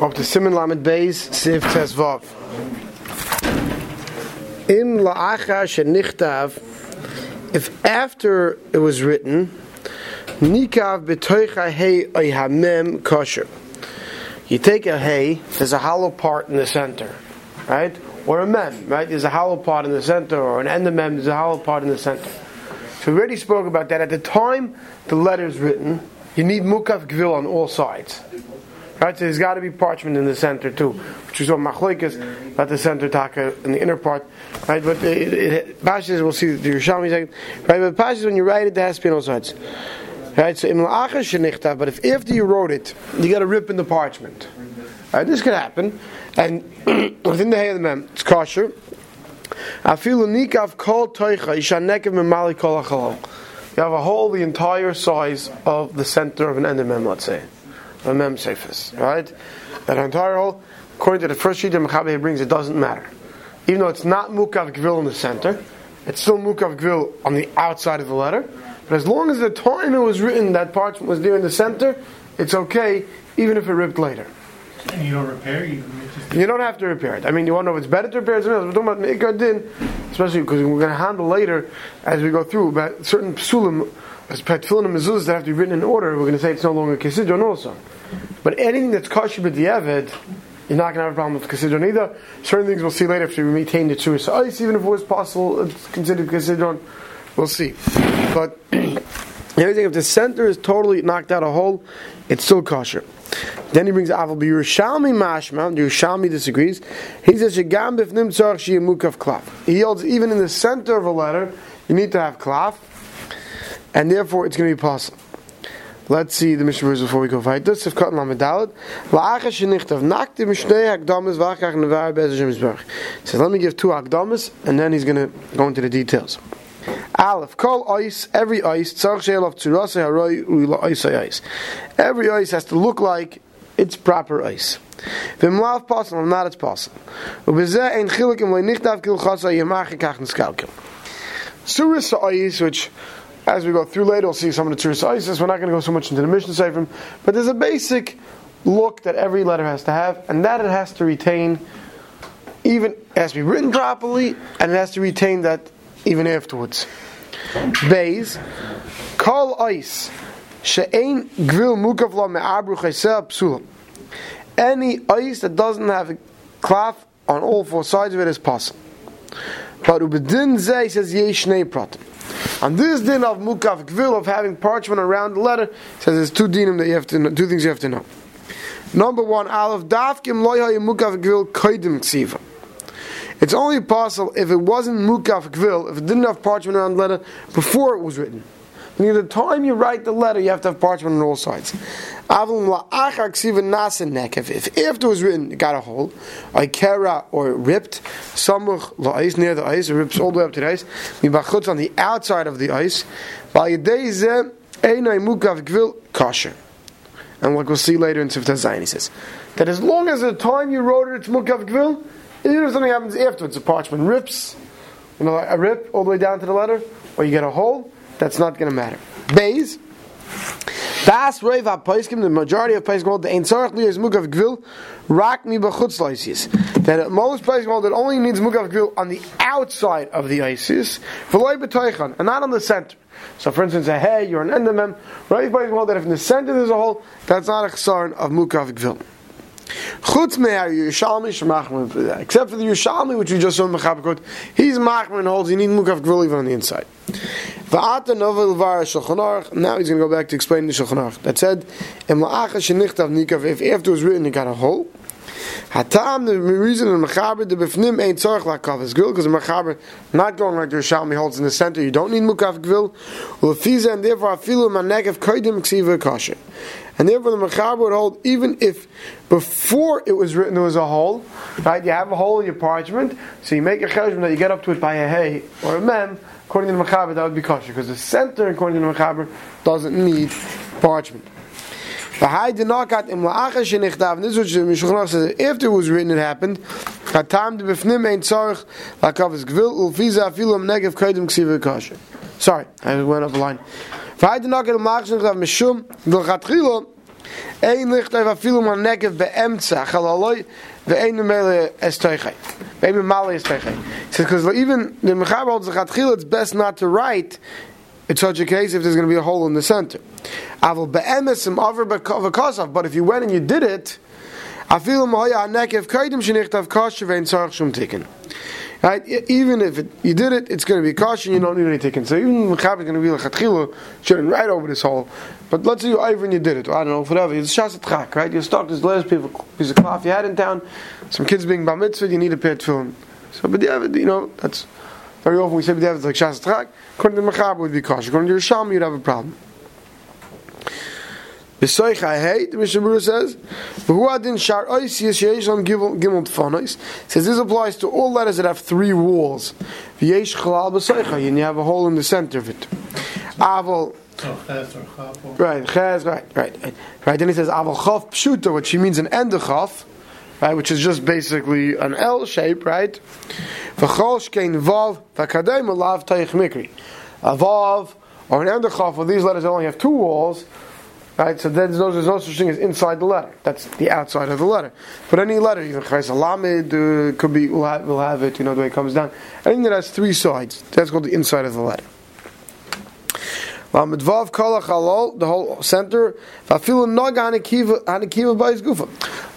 Up to Simon Lamed Beis, Sif Tezvav. Im la'acha shenichtav, if after it was written, nikav b'toicha hey oyhamem kosher. You take a hay, there's a hollow part in the center, right? Or a mem, right? There's a hollow part in the center, or an end of endemem, there's a hollow part in the center. So we already spoke about that. At the time the letter is written, you need mukav gvil on all sides. Right, so there's got to be parchment in the center too, which is what machloikas about the center taka in the inner part. Right, but it, Pashas we'll see the Yerushalmi second. Right, but Pashas when you write it, there has to be on sides. Right, so im but if after you wrote it, you got a rip in the parchment. Right, this could happen, and within the hay of the mem, it's kosher. Feel nikav kol toicha ishanekev memali kol. You have a hole the entire size of the center of an endemem, let's say a mem sefis, right? That entire hole, according to the first sheet that Mechaber brings, it doesn't matter. Even though it's not mukav gvil in the center, it's still mukav gvil on the outside of the letter. But as long as the time it was written, that parchment was there in the center, it's okay, even if it ripped later. And you don't repair, you You don't have to repair it. I mean, you want to know if it's better to repair it or else We're talking about Din, especially because we're going to handle later as we go through about certain psulim as petfilin and mezuzahs that have to be written in order, we're going to say it's no longer kisidron also. But anything that's kosher with the Evid, you're not going to have a problem with kisidron either. Certain things we'll see later if you maintain the truth. So ice, even if it was possible, it's considered kisidron. We'll see. But everything, if the center is totally knocked out a hole, it's still kosher. Then he brings Aval Yerushalmi Mashma. Yerushalmi disagrees. He says Shegam b'fnim tzarch sheyemukav klaf. He holds even in the center of a letter, you need to have klaf and therefore it's going to be possible. Let's see the Mishnah verse before we go fight. This Lamedalit. La'acha shenichtav nakti mishnei hakdamas. So let me give two hakdamas, and then he's going to go into the details. Aleph, kol ice, every ice, tzarch tzurase haroi ice ice. Every ice has to look like it's proper ice. V'mlav possible, not it's possible. U'bezeh ein chilik im le'nichtav kil chasa. Suris ice, which as we go through later, we'll see some of the Tzuris Isis. We're not going to go so much into the Mishnah Sefer, but there's a basic look that every letter has to have, and that it has to retain, even it has to be written properly, and it has to retain that even afterwards. Bays, call ice, she'ain grill mukavla me'abru psula. Any ice that doesn't have a cloth on all four sides of it is possible. But Ubedin Zay says yesh pratim. On this din of mukaf gvil of having parchment around the letter, says there's two dinim that you have to know, two things you have to know. Number one, aleph dafkim loyha mukaf gvil koidim ksiva. It's only possible if it wasn't mukaf gvil, if it didn't have parchment around the letter before it was written. The time you write the letter, you have to have parchment on all sides. If after it was written, it got a hole, I kera or ripped, samuch la'is near the ice, it rips all the way up to the ice, mibachutz on the outside of the ice, kasher. And like we'll see later in Sifta Zayin, he says that as long as the time you wrote it, it's mukav gvil, even if something happens afterwards, the parchment rips, you know, a rip all the way down to the letter, or you get a hole, that's not going to matter. Bays. Das Reiv HaPaiskim, the majority of Paiskim hold the Ein Tzarech Liyas Mugav Gvil, Rak Mi B'chutz Lysis. That most Paiskim hold it only needs Mugav Gvil on the outside of the Isis, V'loi B'toichan, and not on the center. So for instance, a hey, you're an endemem, Reiv Paiskim hold that if in the center there's a hole, that's not a chsaron of Mugav Gvil. Chutz Yerushalmi shemachmer, except for the Yerushalmi, which we just saw in Mechabakot, he's machmer and holds you need mukav gvul even on the inside. Va'ata novel var Shulchan Now he's going to go back to explain the Shulchan That said, Em la'acha shenichtav nikav. If after it was written, it got a hole. Hatam, the reason in Mechaber, the Befnim ain't tzorch lakav is gvil, because the Mechaber, not going like the Yerushalmi holds in the center, you don't need mukav gvil. Ulefiza, and therefore, afilu manegev koidim ksiva kasher. And therefore, the Mechaber would hold, even if before it was written there was a hole, right? You have a hole in your parchment, so you make a cheshbon that you get up to it by a hay or a mem, according to the Mechaber, that would be kosher, because the center, according to the Mechaber, doesn't need parchment. And this is what Mishulchan says. After it was written, it happened. Sorry, I went off the line. Says, because even the Mechaber holds the Chatchil, it's best not to write in such a case if there's going to be a hole in the center. Be'emes im over but if you went and you did it, afilu mahoya nekev kaidim shenichtav kosher ve'ein tzarech shum tikkun. Right? Even if it, you did it, it's going to be caution. You don't need any tikkun. So even Mechaber is going to be like Chatchila, shouldn't write over this hole. But let's say you and you did it. I don't know, whatever. It's shas tchak, right? You're stuck. This last piece of, cloth you had in town. Some kids being bar mitzvah. You need a pair of tefillin. So, but yeah, you know, that's very often we say but it's like shas tchak. According to Mechaber, would be caution. According to Yerushalmi, you'd have a problem. B'soich hey, the Mishnah Berurah says, "V'hu adin shar oisius yesh lam gimel tfanos." Says this applies to all letters that have three walls. V'yesh chalal b'soich and you have a hole in the center of it. Aval, oh, So ches or chapel. right, ches, right, right, right. Right. Then he says aval chav pshuta, which he means an end of chav, right, which is just basically an L shape, right. V'chol shkein vav v'kadem alav taich mikri. A vav or an end of chav. Well, these letters only have two walls. Right, so there's no, there's no such thing as inside the letter. That's the outside of the letter. But any letter, even Chais Lamed, uh, could be, will have, will have it, you know, the way it comes down. Anything that has three sides, that's called the inside of the letter. Lamed Vav Chalol, the whole center.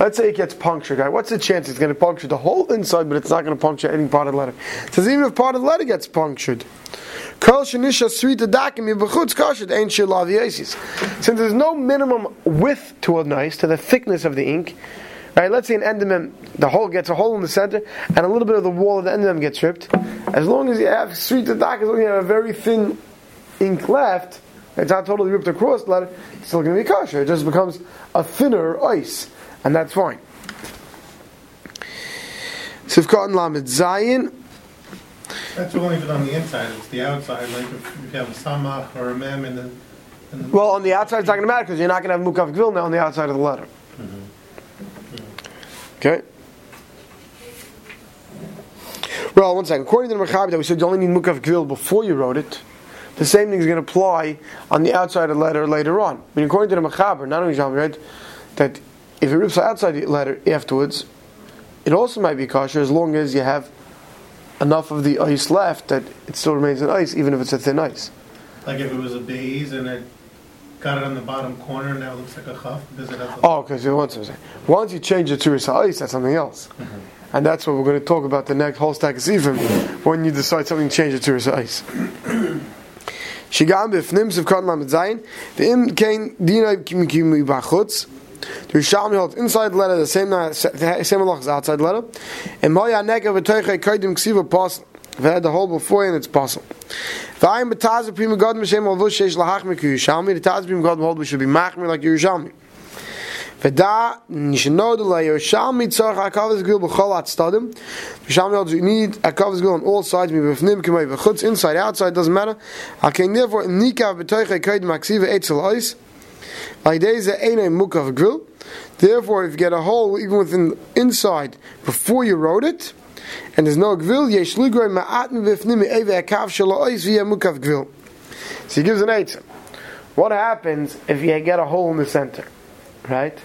Let's say it gets punctured, right? What's the chance it's going to puncture the whole inside, but it's not going to puncture any part of the letter? It says even if part of the letter gets punctured, Since there's no minimum width to a nice, to the thickness of the ink, right? Let's say an endemem, the hole gets a hole in the center, and a little bit of the wall of the endemem gets ripped. As long as you have srita dakim, as long as you have a very thin ink left, it's not totally ripped across the letter, it's still going to be kosher. It just becomes a thinner ice, and that's fine. So we've Sivkot Lamed Zayin. That's only if it's on the inside, it's the outside, like if if you have a samach or a mem in the, in the Well, on the outside, it's not going to matter because you're not going to have mukav gvil now on the outside of the letter. Mm-hmm. Okay. Well, one second. According to the Mechaber, that we said you only need mukav gvil before you wrote it. The same thing is going to apply on the outside of the letter later on. I mean, according to the Mechaber, not only Jean right, that if it rips outside the letter afterwards, it also might be kosher as long as you have enough of the ice left that it still remains an ice, even if it's a thin ice. like if it was a base and it got it on the bottom corner and now it looks like a chaf because it has a Oh, because once once you change it to a ice, that's something else, mm-hmm. and that's what we're going to talk about the next whole stack of sifim when you decide something, to change it to a ice. B'fnim sivkot lamed zayin v'im kein dina kimi b'achutz. The Rishalmi holds inside the letter the same same halach as outside the letter. And moya neka v'toichei kaidim ksiva pas v'had the whole before and it's possible. V'ayim b'taz Pri Megadim m'shem al vush sheish lahach miku Yerushalmi. The taz Pri Megadim hold we should be machmir like Yerushalmi. V'da nishnod la Yerushalmi tzorach hakavas gil b'chol atztadim. Yerushalmi holds you need hakavas gil on all sides. Mibifnim k'mei v'chutz inside outside doesn't matter. Hakein therefore nikav b'toichei kaidim aksiva etzel ois. Therefore, if you get a hole even within inside before you wrote it, and there's no gvil, yesh ligroy ma'atin v'fnim eve akav shelo ois v'yeh mukav gvil. So he gives an answer. What happens if you get a hole in the center, right?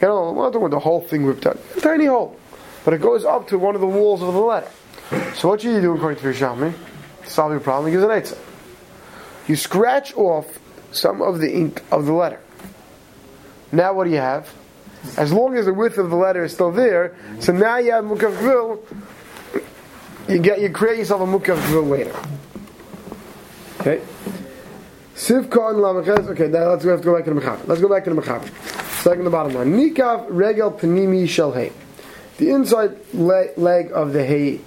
You know, not talking about the whole thing ripped out. A tiny hole, but it goes up to one of the walls of the letter. So what should you do according to Rishami? To solve your problem, he gives an answer. You scratch off some of the ink of the letter. Now what do you have? As long as the width of the letter is still there, so now you have mukav. You get you create yourself a mukav gvil later. Okay. Sivkon lamachez. Okay, now let's have to go back to the mechaber. Let's go back to the mechaber. Second, the bottom line. Nikav regel panimi shel hay. The inside le- leg of the hay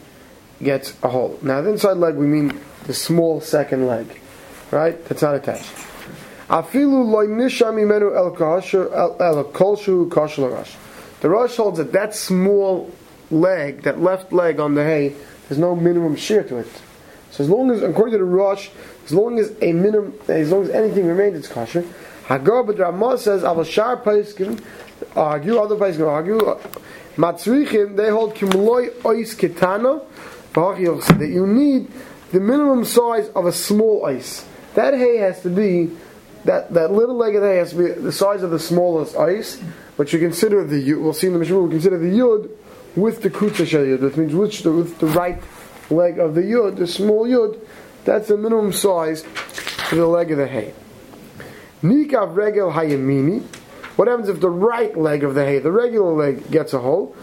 gets a hole. Now, the inside leg we mean the small second leg, right? That's not attached. Afilu loy nisham imenu el kolshu kasher Rosh. The Rosh holds that that small leg, that left leg on the hay, there's no minimum shear to it. So as long as, according to the Rosh, as long as a minimum, as long as anything remains, it's kosher. Hagar but Ramah says aval shar paiskim argue, other paiskim argue. Matzrichim they hold kimloy ois ketana that you need the minimum size of a small ice. That hay has to be that, that little leg of the hay has to be the size of the smallest ice, but you consider the yud, we'll see in the Mishnah, we consider the yud with the kutza yud, which means which the, with the right leg of the yud, the small yud, that's the minimum size for the leg of the hay. Nikav regel hayamini. What happens if the right leg of the hay, the regular leg, gets a hole?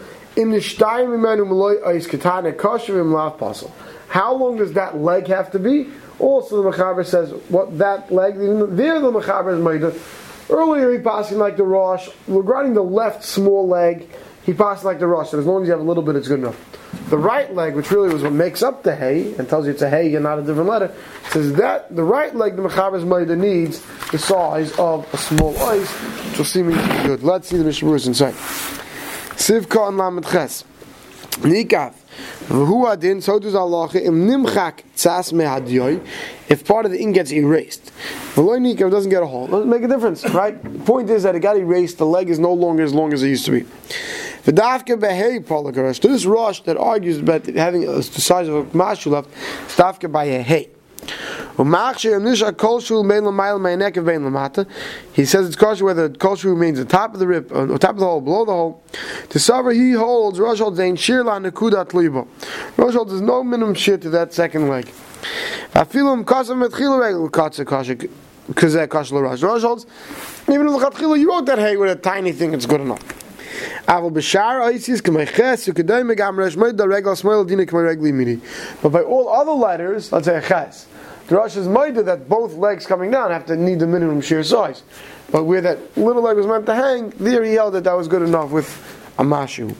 How long does that leg have to be? Also, the Mechaber says what that leg. There, the Mechaber is made. Earlier, he passed like the Rosh. Regarding the left small leg, he passed like the Rosh. So as long as you have a little bit, it's good enough. The right leg, which really was what makes up the hay and tells you it's a hay and not a different letter, says that the right leg, the Mechaber's Maida needs the size of a small ice, which will seem good. Let's see the Mishnah inside. Sivka and Lamed Ches. Nikav. V'hu adin, so does Allah, im nimchak tzas mehadyoy, if part of the ink gets erased. V'loy nikav doesn't get a hole. Doesn't make a difference, right? The point is that it got erased, the leg is no longer as long as it used to be. V'dafke behei polakarash. To this Rosh that argues about having the size of a mashu left, a hay. He says it's kosher whether the kosher at the top of the rib, on top of the hole, below the hole. To suffer, he holds Rosh holds ein shir la nekudat libo. Rosh holds there's no minimum shir to that second leg. Afilum kasam metchila regel katsa kosher kazeh kosher Rosh. Rosh even if the you wrote that hay with a tiny thing, it's good enough. But by all other letters, let's say a ches, the Rosh is mighty that both legs coming down have to need the minimum sheer size. But where that little leg was meant to hang, there he held that that was good enough with a mashu.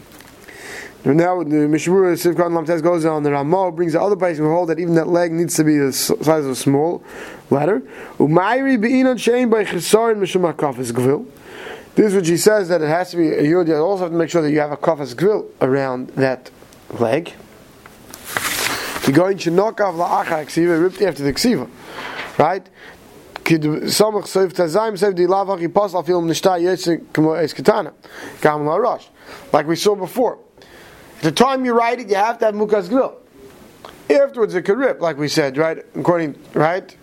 And now the Mishmur Sivkot Lamtes goes on. The Ramah brings the other place who hold that even that leg needs to be the size of a small letter. Umayri be'inon shein by chesarin mishum hakafis gvil. This is what she says that it has to be. You also have to make sure that you have a kafas gvil around that leg. The going to knock off la'achar ksiva ripped after the ksiva, right? Kid samach seif tazayim seif di lavach yipas al film nishta yetzik kamo es katana gam la'arash. Like we saw before. At the time you write it, you have to have mukas grill. Afterwards, it could rip, like we said, right? According, right?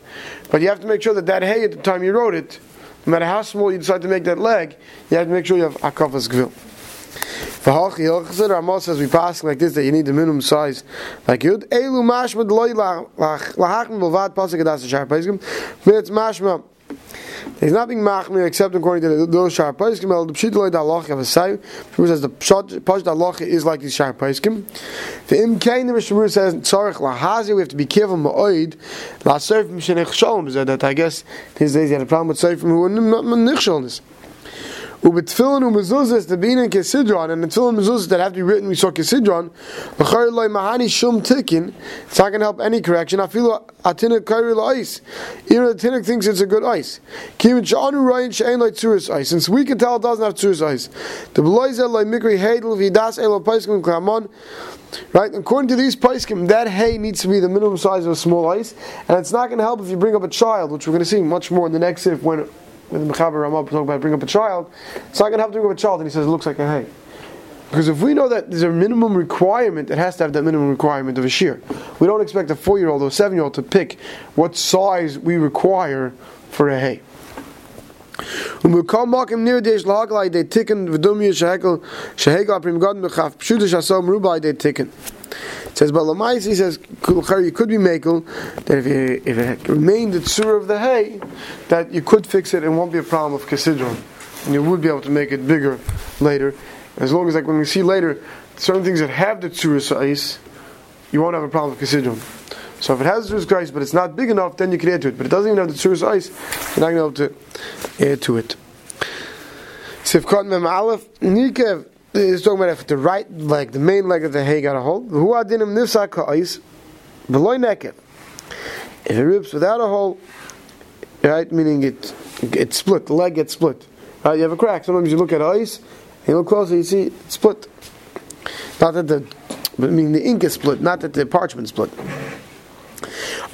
But you have to make sure that that hay at the time you wrote it, no matter how small you decide to make that leg, you have to make sure you have akafas grill. The Ramah says we pass like this that you need the minimum size like Yud. Elu mashma d'loy lahachim b'lvad pasuk adas shar paiskim. It's mashma. He's not being machmir except according to those shar paiskim. El the pshit loy da'aloch of a say. Who says the pshat da'aloch is like the shar paiskim. The im kain the Mishnah says tzarich lahazi. We have to be careful ma'oid la surf mishenech shalom. That I guess these days he had a problem with surf who were not nichshalness. Ubetfilin umezuzas the being in kesidron and the tefillin mezuzas that have to be written we saw kesidron. Loy mahani shum tikin. It's not going to help any correction. Feel atina kairi ice. Even the tinik thinks it's a good ice. Kivin shanu rayin she'ain like tzuris ice. Since we can tell it doesn't have tzuris ice. The beloizel loy mikri heidel vidas elo paiskim klamon. Right, according to these paiskim, that hay needs to be the minimum size of a small ice, and it's not going to help if you bring up a child, which we're going to see much more in the next if when when the Mechaber Ramah talking about bring up a child, it's not going to have to bring up a child, and he says it looks like a hay. Because if we know that there's a minimum requirement, it has to have that minimum requirement of a shear. We don't expect a four year old or seven year old to pick what size we require for a hay. When we come back in near days laglai they ticken v'dum yishahekel shahekel prim god mechaf pshuta shasom rubai they ticken. It says, but he says, you could be makel that if, you, if it remained the tzur of the hay, that you could fix it and won't be a problem of kasidron. And you would be able to make it bigger later. As long as, like, when we see later, certain things that have the tzur size, you won't have a problem with kasidron. So if it has the tzur size, but it's not big enough, then you can add to it. But it doesn't even have the tzur size, you're not going to be able to add to it. Sifkot Mem Aleph, Nikev, is talking about if the right leg, the main leg of the hay got a hold. Who adinim nifsak ka'is, below naked. If it rips without a hole, right, meaning it it split, the leg gets split. Right, you have a crack. Sometimes you look at ice, and you look closer, you see it split. Not that the, I mean the ink is split, not that the parchment split.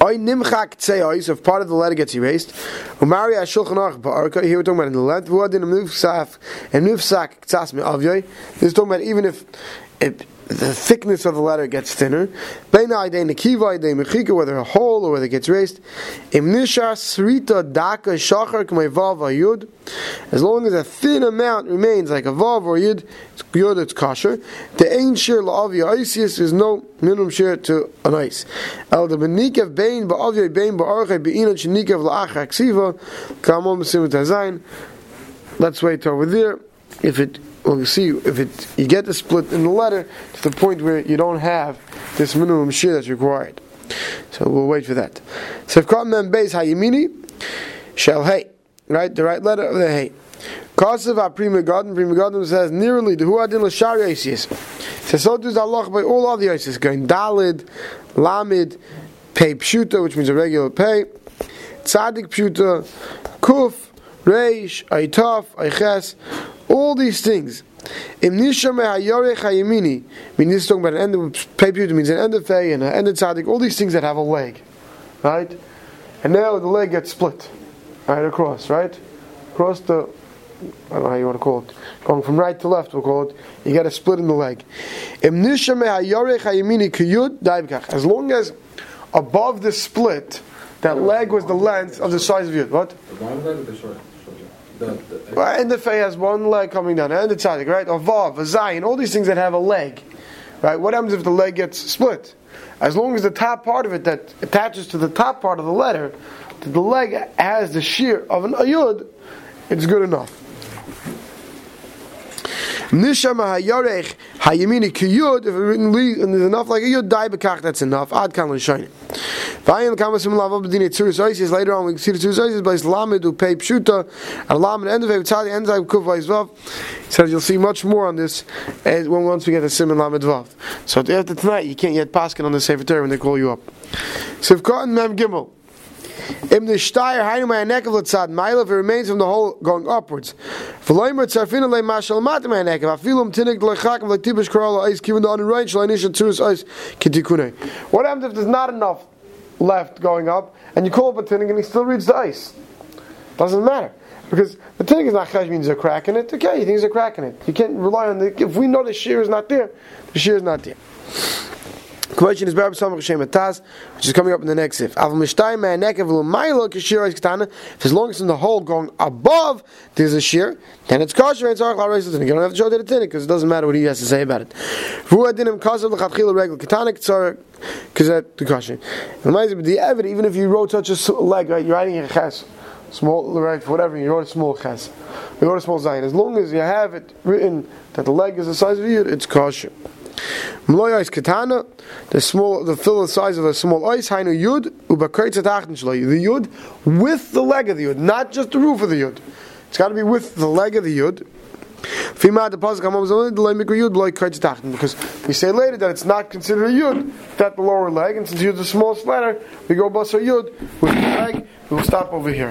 Oy nimchak tseois, if part of the letter gets erased. Umari ashulchan arch ba'arka, here we're talking about in the letter, v'adin nufsaf, and nufsak ktsas me'avyoy. This is talking about even if it, the thickness of the letter gets thinner. Whether a hole or whether it gets raised. As long as a thin amount remains like a vav or yud, it's yud, it's kosher. The ain shir la'avya isis is no minimum share to an ice. El the benikev bein ba'avya bein ba'arche be'inan shenikev la'achar ksiva kamon b'simut hazayin. Let's wait over there. If it well, see if it you get the split in the letter to the point where you don't have this minimum share that's required. So we'll wait for that. So if mem beis hayimini shall hey, right? The right letter of the hey. Kasav a Pri Megadim, Pri Megadim says nearly the huadin l'shari isis. Says so does Allah by all other isis going dalid, lamid, pay pshuta, which means a regular pay, tzadik pshuta, kuf, reish, aitaf, aiches, all these things. Im nisha me hayore chayimini. I mean, this is talking about an end of payput, means an end of fay and an end of tzaddik, all these things that have a leg. Right? And now the leg gets split. Right across, right? Across the, I don't know how you want to call it. Going from right to left, we'll call it. You got a split in the leg. Im hayore chayimini kiyud daibkach. As long as above the split, that leg was the length of the size of yud. What? The long leg or the short? Right, and the Fei has one leg coming down, and the Tzadik, right? A Vav, a Zayin, all these things that have a leg. Right? What happens if the leg gets split? As long as the top part of it that attaches to the top part of the letter, the leg has the shear of an ayud, it's good enough. Nishama hayarech hayamini kiyud, if there's enough like a yud, die bekach, that's enough. Ad kan l'shayin. Vayin kamasim lavav b'dini tzuris oisis, later on we see the tzuris oisis, but it's lamed pei pshuta, and lamed end of it, tzadi end of kuv vav. He says you'll see much more on this as when once we get the sim and lamed vav. So after tonight, you can't yet paskin on the Sefer Torah when they call you up. If cotton mem gimel. Im the shtayr haynu my neck of tzad mile if it remains from the hole going upwards. V'loimer tzarfina le mashal mat my neck of afilum tinik lechak like tibish korala ice given the unrain shal inisha tzus ice kitikune. What happens if there's not enough left going up and you call up a tinik and he still reads the ice? Doesn't matter. Because the tinik is not chash means a crack in it. Okay, he thinks a crack in it. You can't rely on the. If we know the shear is not there, the shear is not there. Question is Barab Samach Shem Taz, which is coming up in the next if. Av Mishtay Ma'anek Ev L'maylo Kishir Ketana. If as long as in the hole going above there's a shear, then it's kosher and it's arach l'tinik. You don't have to show that it's it because it doesn't matter what he has to say about it. V'hu adinim kasav l'chatchila regel ketana k'tzar k'zet the kosher. And the the evid, even if you wrote such a leg, right, you're writing a ches, small, right, whatever, you wrote a small ches, you wrote a small zayin. As long as you have it written that the leg is the size of you, it's kosher. Mloy ice katana, the small, the fill the size of a small ice. Hainu yud. The yud with the leg of the yud, not just the roof of the yud. It's got to be with the leg of the yud. Yud because we say later that it's not considered a yud that the lower leg, and since yud's the smallest letter, we go bus yud with the leg. We will stop over here.